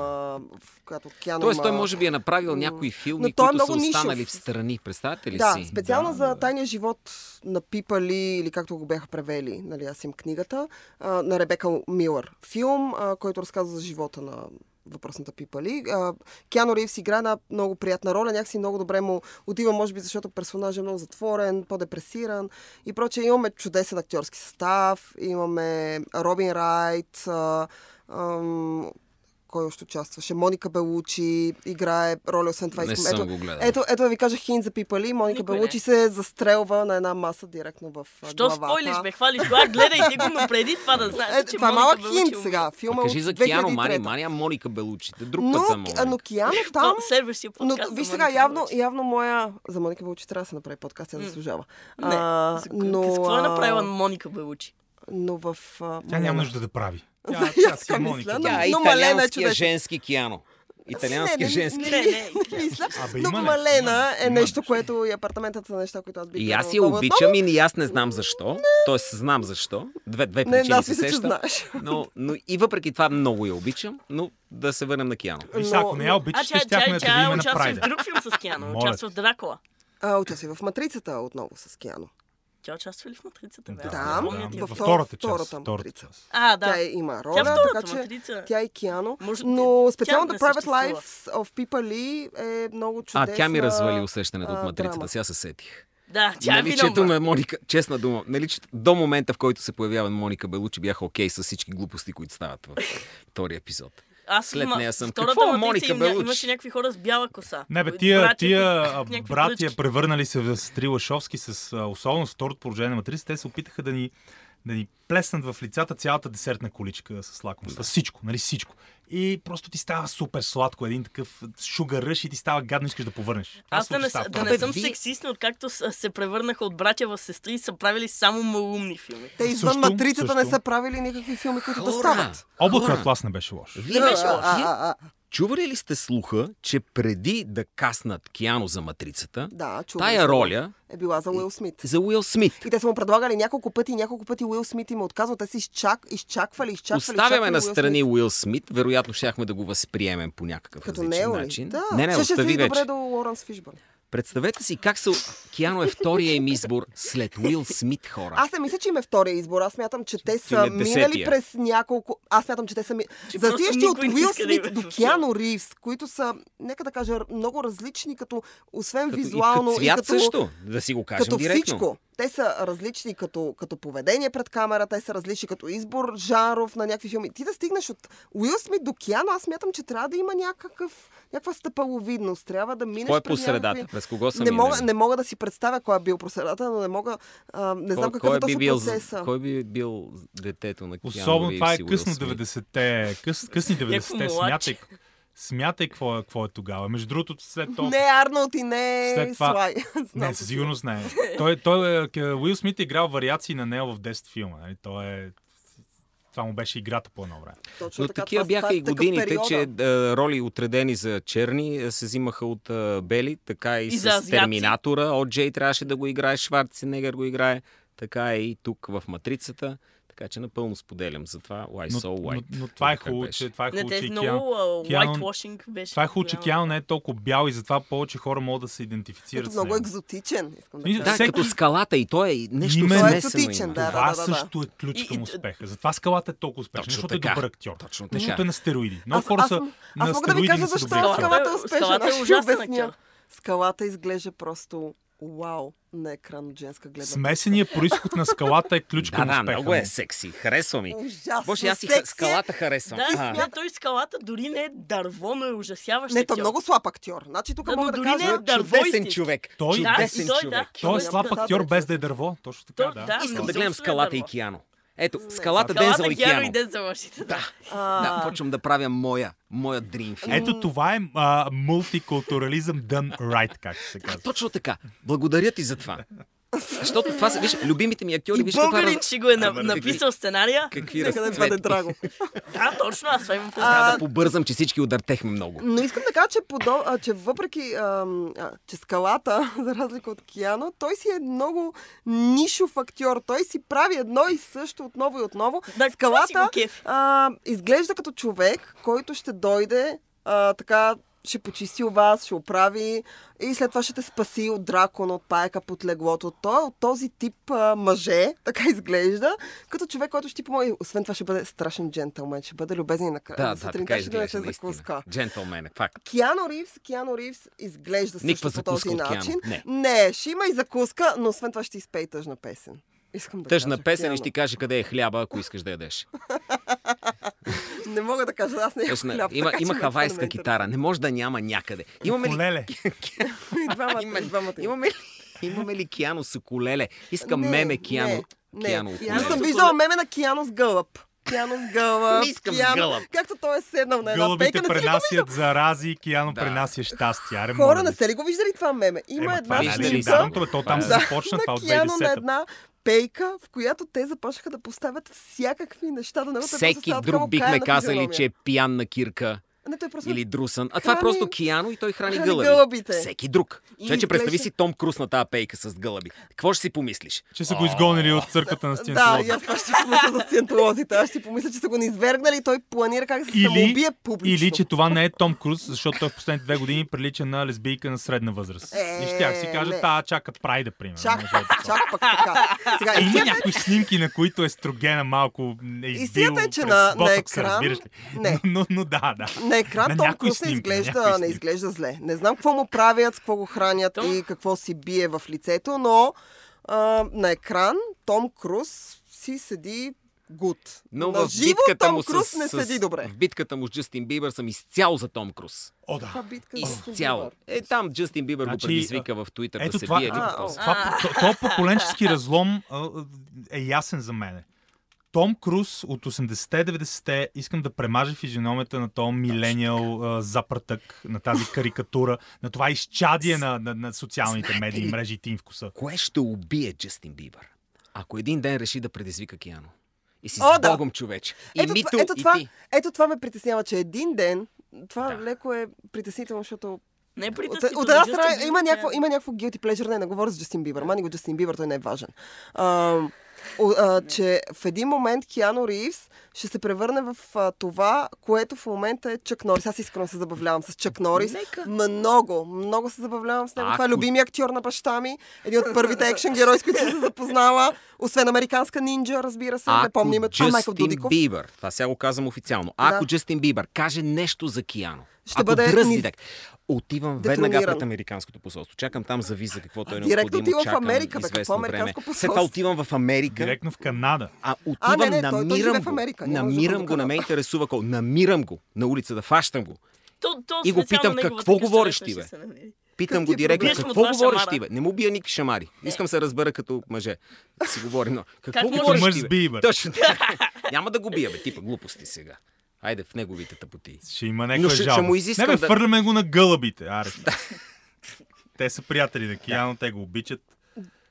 в която Киано Тоест, той може би е направил някои филми, Но е които са много нишов. останали в страни. Представете ли Да, си? специално Да, за да. тайния живот на Пипали, или както го бяха превели, нали, аз им книгата, а, на Ребека Милър. Филм, а, който разказва за живота на въпросната Пипали. А, Киано Ривз игра една много приятна роля, някакси много добре му отива, може би защото персонажът е много затворен, по-депресиран и прочее. Имаме чудесен актьорски състав, имаме Робин Райт, а, ам, кой още участваше? Моника Белучи играе роля, освен това Не искам. съм ето, го гледал. ето, ето да ви кажа хин за пипали. Моника Никой не. Белучи се застрелва на една маса директно в Що главата. спойлиш, бе? Хвалиш глава, гледайте го, но преди това да знаеш, Е, че това е малък Белучи хинт сега. Филма Кажи от за Киано 2003. Мани, Мания Моника Белучите. Друг Но, път съм а, но Киано там... То, следващия Но виж за сега, явно, Белучи. явно моя... За Моника Белучи трябва да се направи подкаст, тя заслужава. Не, А, за- но, Какво е направила Моника Белучи? Но в... Тя няма нужда да прави. Тя, тя си е Моника. Тя е Но Малена е италианския чудесна. женски Киано. Италианския не, женски. Не, Не, не, не. не, мисля. Абе, Но Малена е нещо, което и апартаментът са неща, които аз бих И аз я обичам и аз не знам защо. Тоест знам защо. Две, две Не, причини аз се сещам. знаеш. Но, но и въпреки това много я обичам, но да се върнем на Киано. Виж, ако не я обичаш, тя, ще тя, щяхме да тя, видим на участва в Прайда. друг филм с Киано. Участва в Дракула. А, участва в Матрицата отново с Киано. Тя участва ли в Матрицата? Да, Аз Да, във втор- втората част. втората Втората матрица. част. А, да. Тя има роля, Тя втората така че матрица. тя и Киано. Може- Но специално The Private. Lives of People Lee е много А, чудесна. тя ми развали усещането от а, матрицата. драма. Сега се сетих. Да, тя е Наличието на Моника, честна дума, наличието, до момента, в който се появява Моника Белучи, бях окей с всички глупости, които стават в втория епизод. Аз След има- нея съм, втората какво, матрица Моника им- Белучи? Имаше някакви хора с бяла коса. Не бе, тия, братя, тия братия, пръчки. превърнали се в Стрилашовски, с, особено с второто положение на матрица, те се опитаха да ни, да ни плеснат в лицата цялата десертна количка с лакомства. Всичко, нали всичко. И просто ти става супер сладко, един такъв шугар и ти става гадно, искаш да повърнеш. Аз да не, да не съм сексист, но откакто се превърнаха от братя в сестри, са правили само малумни филми. Те извън Също, Матрицата не са правили никакви филми, които да стават. Облако атлас не беше лош. Вие, беше А, чували ли сте слуха, че преди да каснат Киано за матрицата, Да, тая роля Е била за Уил Смит. за Уил Смит. И те са му предлагали няколко пъти, няколко пъти Уил Смит им е отказал. Те са изчак, изчаквали, изчаквали. Оставяме на Уил страни Смит. Уил Смит, вероятно щяхме да го възприемем по някакъв Като различен ли? начин. Да, не, не, ще се остави вече. добре до Лоренс Фишбърн. Представете си как са... Киано е втория им избор след Уил Смит, хора. Аз не мисля, че им е втория избор. Аз смятам, че те Ти са минали десетия. през няколко... Аз смятам, че те са ми... Че За просто тия от Уил да Смит до Киано Ривз, които са, нека да кажа, много различни, като освен като, визуално и като цвят като... също, да си го кажем като директно. всичко. Те са различни като, като поведение пред камера, те са различни като избор жанров на някакви филми. Ти да стигнеш от Уил Смит до Киано, аз смятам, че трябва да има някакъв, някаква стъпаловидност. Трябва да минеш Кой е по средата? някакви- През кого са Не мога, не мога да си представя кой е бил по средата, но не мога... А, не знам Кой- какъв кой е би бил, процеса. Кой би бил детето на Киано Особено това е късно Смит? 90-те, къс, късни 90-те, Някакво смятай. Смятай какво е, какво е тогава. Между другото, след това... Не Арнолд и не След това- Слай. Не, със сигурност не. той, той, е- Уил Смит е играл вариации на Нео в 10 филма. Нали? Той е... Това му беше играта по едно време. Точно Но така, такива това- бяха това е и годините, периода. че а, роли отредени за черни се взимаха от а, бели, така и, И с. Терминатора. От Джей трябваше да го играе, Шварценегър го играе, така и тук в Матрицата. Така че напълно споделям за това Why Но, So но, White. но това е хубаво, беше? че това е хубаво, че много беше. Това е хубаво, че. Киано не е толкова бял и затова повече хора могат да се идентифицират Като с много него. екзотичен. Искам да. Да, Всеки- като скалата и той е нещо Именно. Той е смесено. екзотичен, да, да, Това да, да. също е ключ към и- успеха. Затова скалата е толкова успешна, Точно защото е така. добър актьор. Точно Не, защото така. е на стероиди. Много Аз- хора аз са м- на Аз мога да ви кажа защо скалата е Скалата е- успешна. скалата е Аз ще ужасен обясня. актьор. Скалата изглежда просто вау на екран от женска гледна. Смесеният происход на скалата е ключ Да, към да, успеха. много му. е секси. Харесва ми. Ужасно Боже, аз и секси е. скалата харесвам. Да, А, смя, той скалата дори не е дърво, но е ужасяващ. Не, той е много слаб актьор. Значи тук Да, мога да дори не кажа... е дърво Чудесен човек. Той- Да, Чудесен той, човек. да. Той е слаб актьор без да е дърво. Точно така, да. да. Искам да гледам съм скалата и Киано. Ето, скалата Скалата, Дензел и Киано Вашингтон. Да, А, да, почвам да правя моя, моя дрим филм. Ето това е а, мултикултурализъм done right, както се казва. Точно така. Благодаря ти за това. Защото това са, виж, любимите ми актьори, И виж българин раз- ще го е на- написал сценария. Какви Нека да бъде драго. Да, точно, аз това имам. Трябва да побързам, че всички удъртехме много. Но искам да кажа, че, подоб... а, че въпреки, а, че скалата, за разлика от Киано, той си е много нишов актьор. Той си прави едно и също отново и отново. Да, това скалата а, изглежда като човек, който ще дойде а, така ще почисти у вас, ще оправи и след това ще те спаси от дракон, от паяка под леглото. Той е от този тип а, мъже, така изглежда, като човек, който ще ти помогне. Освен това ще бъде страшен джентълмен, ще бъде любезен и накрая. Да, да, сутринта така ще донесе закуска. Джентълмен, е, факт. Киано Ривз, Киано Ривз изглежда също по този начин. Не. не, ще има и закуска, но освен това ще изпее тъжна песен. Искам да Тъжна кажа, песен и ще ти каже къде е хляба, ако искаш да ядеш. Не мога да кажа, аз не ям Точно, хляб. има, така има хавайска не китара. Не може да няма някъде. Имаме ли, двамата, Има- и двамата. имаме ли, имаме ли Киано с укулеле? Искам Не, меме не, Киано. Не, Киано не. укулеле. Аз съм Киано с виждала меме на Киано с гълъб. Киано с гълъб. Не искам с Киано- гълъб. Както той е седнал на една Гълъбите пейка. Не пренасят зарази, Кияно Да. пренася щастие. Аре, Хора, не сте ли го виждали това меме? Има Ема, една е снимка съм. легендарното, бе, то там се Да. започна това от Киано на 2010-та. една пейка, в която те започнаха да поставят всякакви неща просто Всеки друг бихме казали, че е пиян на кирка Не, той просто или друсан. А това е Храни- просто Киано и той храни, храни гълъби. гълъбите. Всеки друг. И Човече, представи си Том Круз на тази пейка с гълъби. Какво ще си помислиш? Че са го изгонили от църквата на Да, Стиенцелоза. и аз това ще си помисля за сциентолозите. Аз ще помисля, че са го низвергнали и той планира как да се Или- самоубие публично. Или, че това не е Том Круз, защото той в последните две години прилича на лесбийка на средна възраст. Е, и ще тях си кажа, не. та чака прайда, примерно. Чак, да е чак пък така. Сега, Има истината, някои снимки, на които естрогена малко е избил истината е, че на, на екран... разбираш ли? Не, Но, но да, да. на екран На Том някои Круз не снимки, на изглежда, не изглежда зле. Не знам какво му правят, с какво го хранят Том- и какво си бие в лицето, но а, на екран Том Круз си седи гуд. Но на в живо Том му Круз с, не с, седи добре. В битката му с Джастин Бибър съм изцяло за Том Круз. О, да. Това Изцяло. Е, там Джастин Бибър Значи, го предизвика в Твитър да се това, бие А, о. това, то, то поколенчески разлом а, е ясен за мен. Том Круз от 80-те, 90-те искам да премаже физиономията на този милениал а, запратък, на тази карикатура, на това изчадие на, на, на социалните Знаете медии, ли? мрежи и тим вкуса. Кое ще убие Джастин Бибър? Ако един ден реши да предизвика Киано. И си О, с да. Богом, човече. И Ето, Мито, ето, и това, ти. ето това ме притеснява, че един ден, това Да. леко е притеснително, защото Не е от, притеснително. от една страна има някакво, е- има някакво guilty pleasure, не, не говоря за Джастин Бибър, мани го Джастин Бибър, той не е важен. А, о, а, че в един момент Киано Ривз ще се превърне в а, това, което в момента е Чък Норис. Аз искрено се забавлявам с Чък Норис. Нека. Много, много се забавлявам с него. Това е Ако- любимия актьор на баща ми. Един от първите екшен герои, с които съм се запознала. Освен американска нинджа, разбира се. не помня името. Майкъл Джастин Дудиков. Бибър, това сега го казвам официално, ако Да. Джастин Бибър каже нещо за Киано, Ще ако бъде дръзни низ- отивам веднага пред американското посолство. Чакам там за виза, каквото е А, директно необходимо. отива в чакам Америка, бе, какво време. американско След това посолство? отивам в Америка. Директно в Канада. А А, отивам, не, не, той- той намирам живее в го. Америка, намирам го, не ме го интересува кол. Намирам го на улица да фащам го. То, то И го питам, какво говориш ти, бе? Питам го е директно, какво говориш ти, бе? Не му бия никакви шамари. Искам се разбера като мъже. Да си говорим, но какво говориш мъж ти, бе? Точно. Няма да го бия, бе, типа глупости сега. Айде в неговите тъпоти. Ще има някаква ще- ще жалба. му изискам Не бе, да- фърляме го на гълъбите. Аре. Те са приятели на Кияно, те го обичат.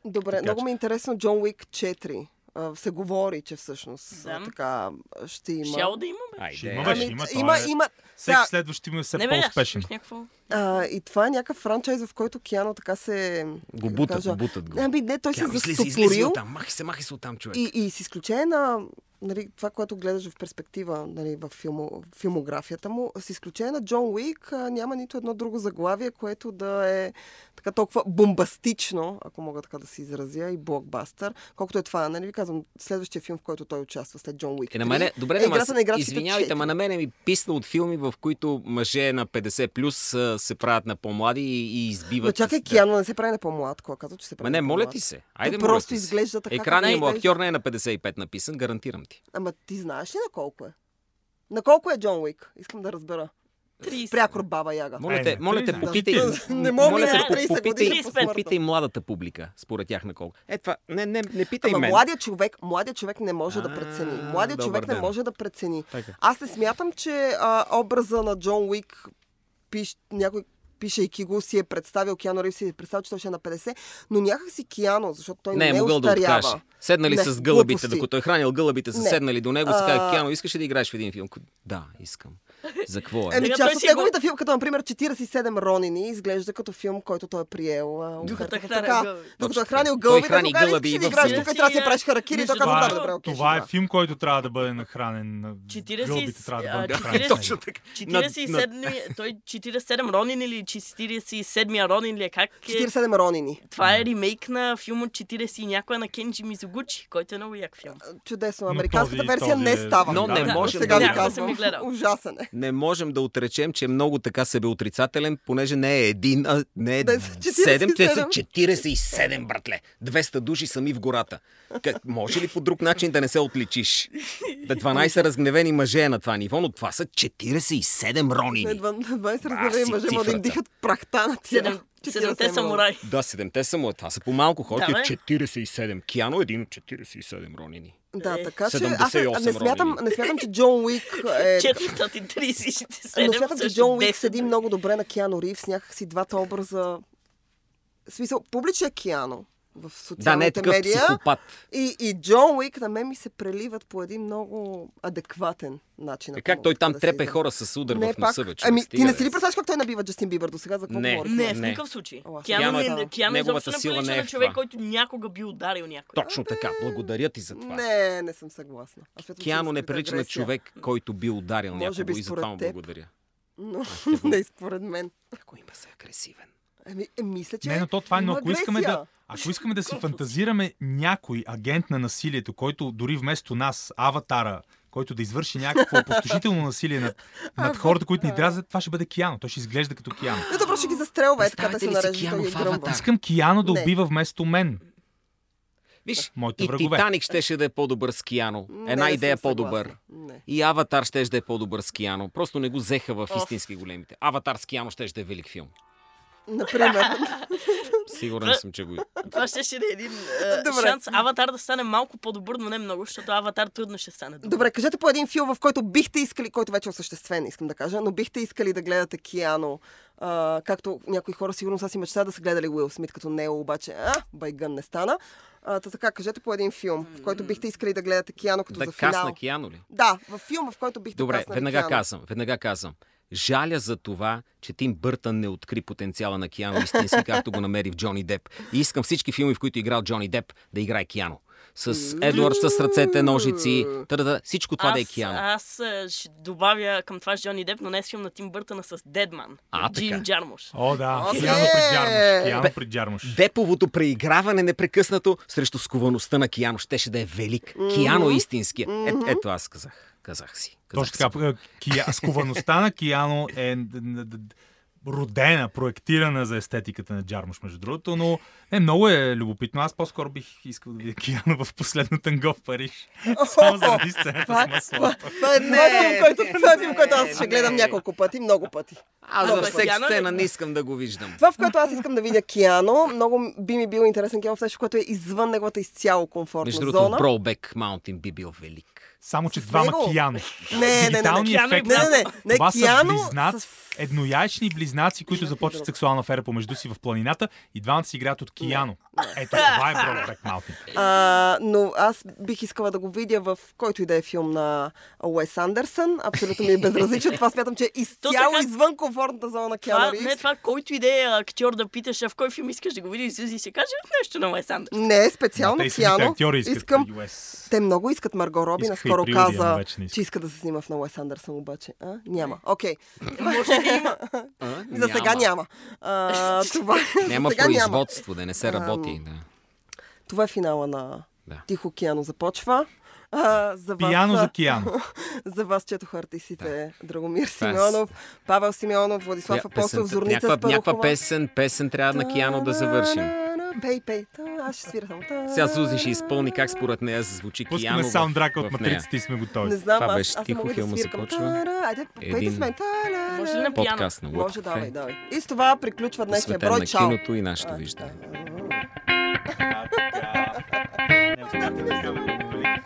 Добре, Така много ми е интересно Джон Уик 4. А, се говори, че всъщност Да. така ще има. Щяло да има, бе. Айде. Ще има, бе, ще Ами, има. има, е- има. Всеки Сега, следващ има все Не бе, по-успешен. слушах някакво. а, и това е някакъв франчайз, в който Киано така се... Го да бутат, кажа, бутат го. Ами не, той се Киано, излези застопорил. оттам. Махи се, махи се оттам, човек. И, и с изключение на нали, това, което гледаш в перспектива нали, в филмо, филмографията му, с изключение на Джон Уик няма нито едно друго заглавие, което да е така толкова бомбастично, ако мога така да се изразя, и блокбастър, колкото е това. Нали ви казвам, следващия филм, в който той участва след Джон Уик. Е, на 3, мене, добре, е играта на играчките извинявайте, 4. ма на мене ми писна от филми, в които мъже на 50 плюс се правят на по-млади и, и избиват. Но чакай, Киано не се прави на по-млад. Кой казва, че се прави Ма не, моля ти се. Айде, просто изглежда така. Екраният както му актьор не е на 55 написан, гарантирам ти. Ама ти знаеш ли на колко е? На колко е Джон Уик? Искам да разбера. 30. Прякор баба Яга. Моля Е, те, не, моля те, попитай. Не мога моля те, на 30 попитай, попитай младата публика, според тях на колко. Е, това, не, не, не питай Ама мен. младият човек, младият човек не може да прецени. Младият добър човек не може да прецени. Аз не смятам, че образа на Джон Уик пиш, някой пишейки го си е представил Киано Ривз си е представил, че той ще е на 50, но някак си Киано, защото той Не не, е могъл да откаже. Седнали Не, с гълъбите, глупости. докато е хранил гълъбите, са Не. седнали до него, си А, казва, Киано, искаш ли да играеш в един филм? Да, искам. За какво е? Еми, част той от неговите филм, като например 47 Ронини, изглежда като филм, който той е приел. а, Докато е Така. Докато е хранил така. Той гълъбите, храни искаш и да играеш тук и трябва да си правиш харакири, той казва, да, добре, окей, Това е филм, който трябва да бъде нахранен. на 40 Гълбите трябва да бъдат 40 нахранени. Точно така. 47, той 47 Ронин или 47-я Ронин ли е? Как е? 47 ронини. Това е ремейк на филм от 40 и някоя на Кенджи Мизогучи, който е много як филм. Чудесно. Но Американската версия не е- става. Но не Сега да... ви казвам. Ужасен е. Не можем да отречем, че е много така себеотрицателен, понеже не е един, а не е Да, са 7, те са 47. 47, братле. 200 души сами в гората. Как, може ли по друг начин да не се отличиш? Бе, 12 разгневени мъже е на това ниво, но това са 47 Не, ронини. 20 си разгледани мъже могат да им дихат прахта на тия. Седем, 47 седемте самураи. Да, 7 са му, това са по-малко хора, Да, бе. 47. Киано е един от 47 ронини. Да, Е, така че аз не, 78 не, смятам, не смятам, че Джон Уик е... 437 Но смятам, че Джон Уик 10. седи много добре на Киано Ривз, някакси двата образа. В смисъл, публичен Киано в Да, не е социалните медии. психопат. И, и Джон Уик на мен ми се преливат по един много адекватен начин. Е, как той там да трепе хора с удар Не, в носа, човек. Ами, ти не си ли представяш как той набива Джастин Бибър до сега? За какво Не. говорихме? Не, в никакъв случай. Киано не, е- неговата изобщо сила не прилича е на човек, който някога би ударил някой. Точно така. Благодаря ти за това. Не, не съм съгласна. Киано не прилича на човек, който би ударил Може някого би и за това му благодаря. Но не според мен. Ако има се агресивен. Ами, е, мисля, че Не, но то това е, но ако искаме да, ако искаме да си фантазираме някой агент на насилието, който дори вместо нас, аватара, който да извърши някакво опустошително насилие над, над хората, които ни дразнят, това ще бъде Киано. Той ще изглежда като Киано. Не, добро, ще ги застрелва, е така да се нарежда? Искам Киано да убива вместо мен. Виж, Моите и врагове. Титаник щеше да е по-добър с Киано. Една не идея по-добър. Не. И Аватар щеше да е по-добър с Киано. Просто не го взеха в истински големите. Аватар с Киано щеше да е велик филм. Например. Сигурен съм, че го... Това ще ще да е един е, Добре. шанс Аватар да стане малко по-добър, но не много, защото Аватар трудно ще стане добър. Добре, кажете по един филм, в който бихте искали, който вече е осъществен, искам да кажа, но бихте искали да гледате Киано, а, както някои хора сигурно са си мечтаят да са гледали Уил Смит като Нео, обаче, а, байгън не стана. А, та така, кажете по един филм, в който бихте искали да гледате Киано като Да за финал. касна Киано ли? Да, в филм, в който бихте Добре, веднага Киано. казвам, веднага казвам. Жаля за това, че Тим Бъртън не откри потенциала на Киано истински, както го намери в Джони Деп. И искам всички филми, в които е играл Джони Деп, да играе Киано. С Едвард с ръцете, ножици, тъдата, всичко това да е аз, Киано. аз е, ще добавя към това с Джони Деп, но не с филм на Тим Бъртъна с Дедман. А, Джим така. Джармуш. О, да. Окей. Киано при Джармуш. Киано Бе- при Джармуш. Деповото преиграване непрекъснато срещу сковаността на Киано щеше да е велик. Киано е истинския. Е, ето аз казах. Казах си. Казах Точно така. е, Кия... Сковаността на Киано е родена, проектирана за естетиката на Джармуш, между другото, но е, много е любопитно. Аз по-скоро бих искал да видя Киано в последно танго в Париж. Само заради сцената Това, с маслото. това е, филм, който, аз ще не. гледам няколко пъти, много пъти. Аз Добре, в секс Киано ли? сцена не искам да го виждам. Това, в което аз искам да видя Киано, много би ми бил интересен Киано в нещо, което е извън неговата изцяло комфортна Между другото, зона. Brokeback Mountain би бил велик. Само, че С двама него? Киано. Не, не, не, не. Дигитални Киано и ефекти. Не, не, не. не Това Киано са близнаци, с- еднояични близнаци, които започват сексуална афера помежду си в планината и двамата си играят от Кияно. Ето, това е Brokeback Mountain. А, но аз бих искала да го видя в който и да е филм на Уес Андерсън. Абсолютно ми е безразличен. Това смятам, че е изцяло така- извън комфортната зона на Това, Киано не Ривз. това, който и да е актьор да питаш, а в кой филм искаш да го видиш, Зюзи си каже нещо на Уес Андерсън. Не, Но специално и Киано. Искам... US. Те много искат Марго Роби. И Наскоро каза, че иска да се снима в на Уес Андерсън, обаче. А? Няма. Окей. Може да има. А? За сега няма. А, това, Няма производство, да не се работи. Да. Това е финала на Да. Тихо Киано започва. А, за вас, Пияно за Кияно. за вас четоха артистите Драгомир е Симеонов, Павел Симеонов, Владислав песента? Зорница някаква, някаква Спарухова. песен, песен трябва на Киано да завършим. Пей. Та, Аз ще свира само. Сега Зузи ще изпълни как според нея звучи Киано Пускаме в- саундтрака от матриците и сме готови. Не знам, Това беше аз тихо, мога да филма свиркам. започва. Айде, пейте Един с мен. Може ли на? Подкаст на Може, давай, давай. И с това приключва днешния Посветен брой. на Чао. киното и нашето виждане. Не, да в нея.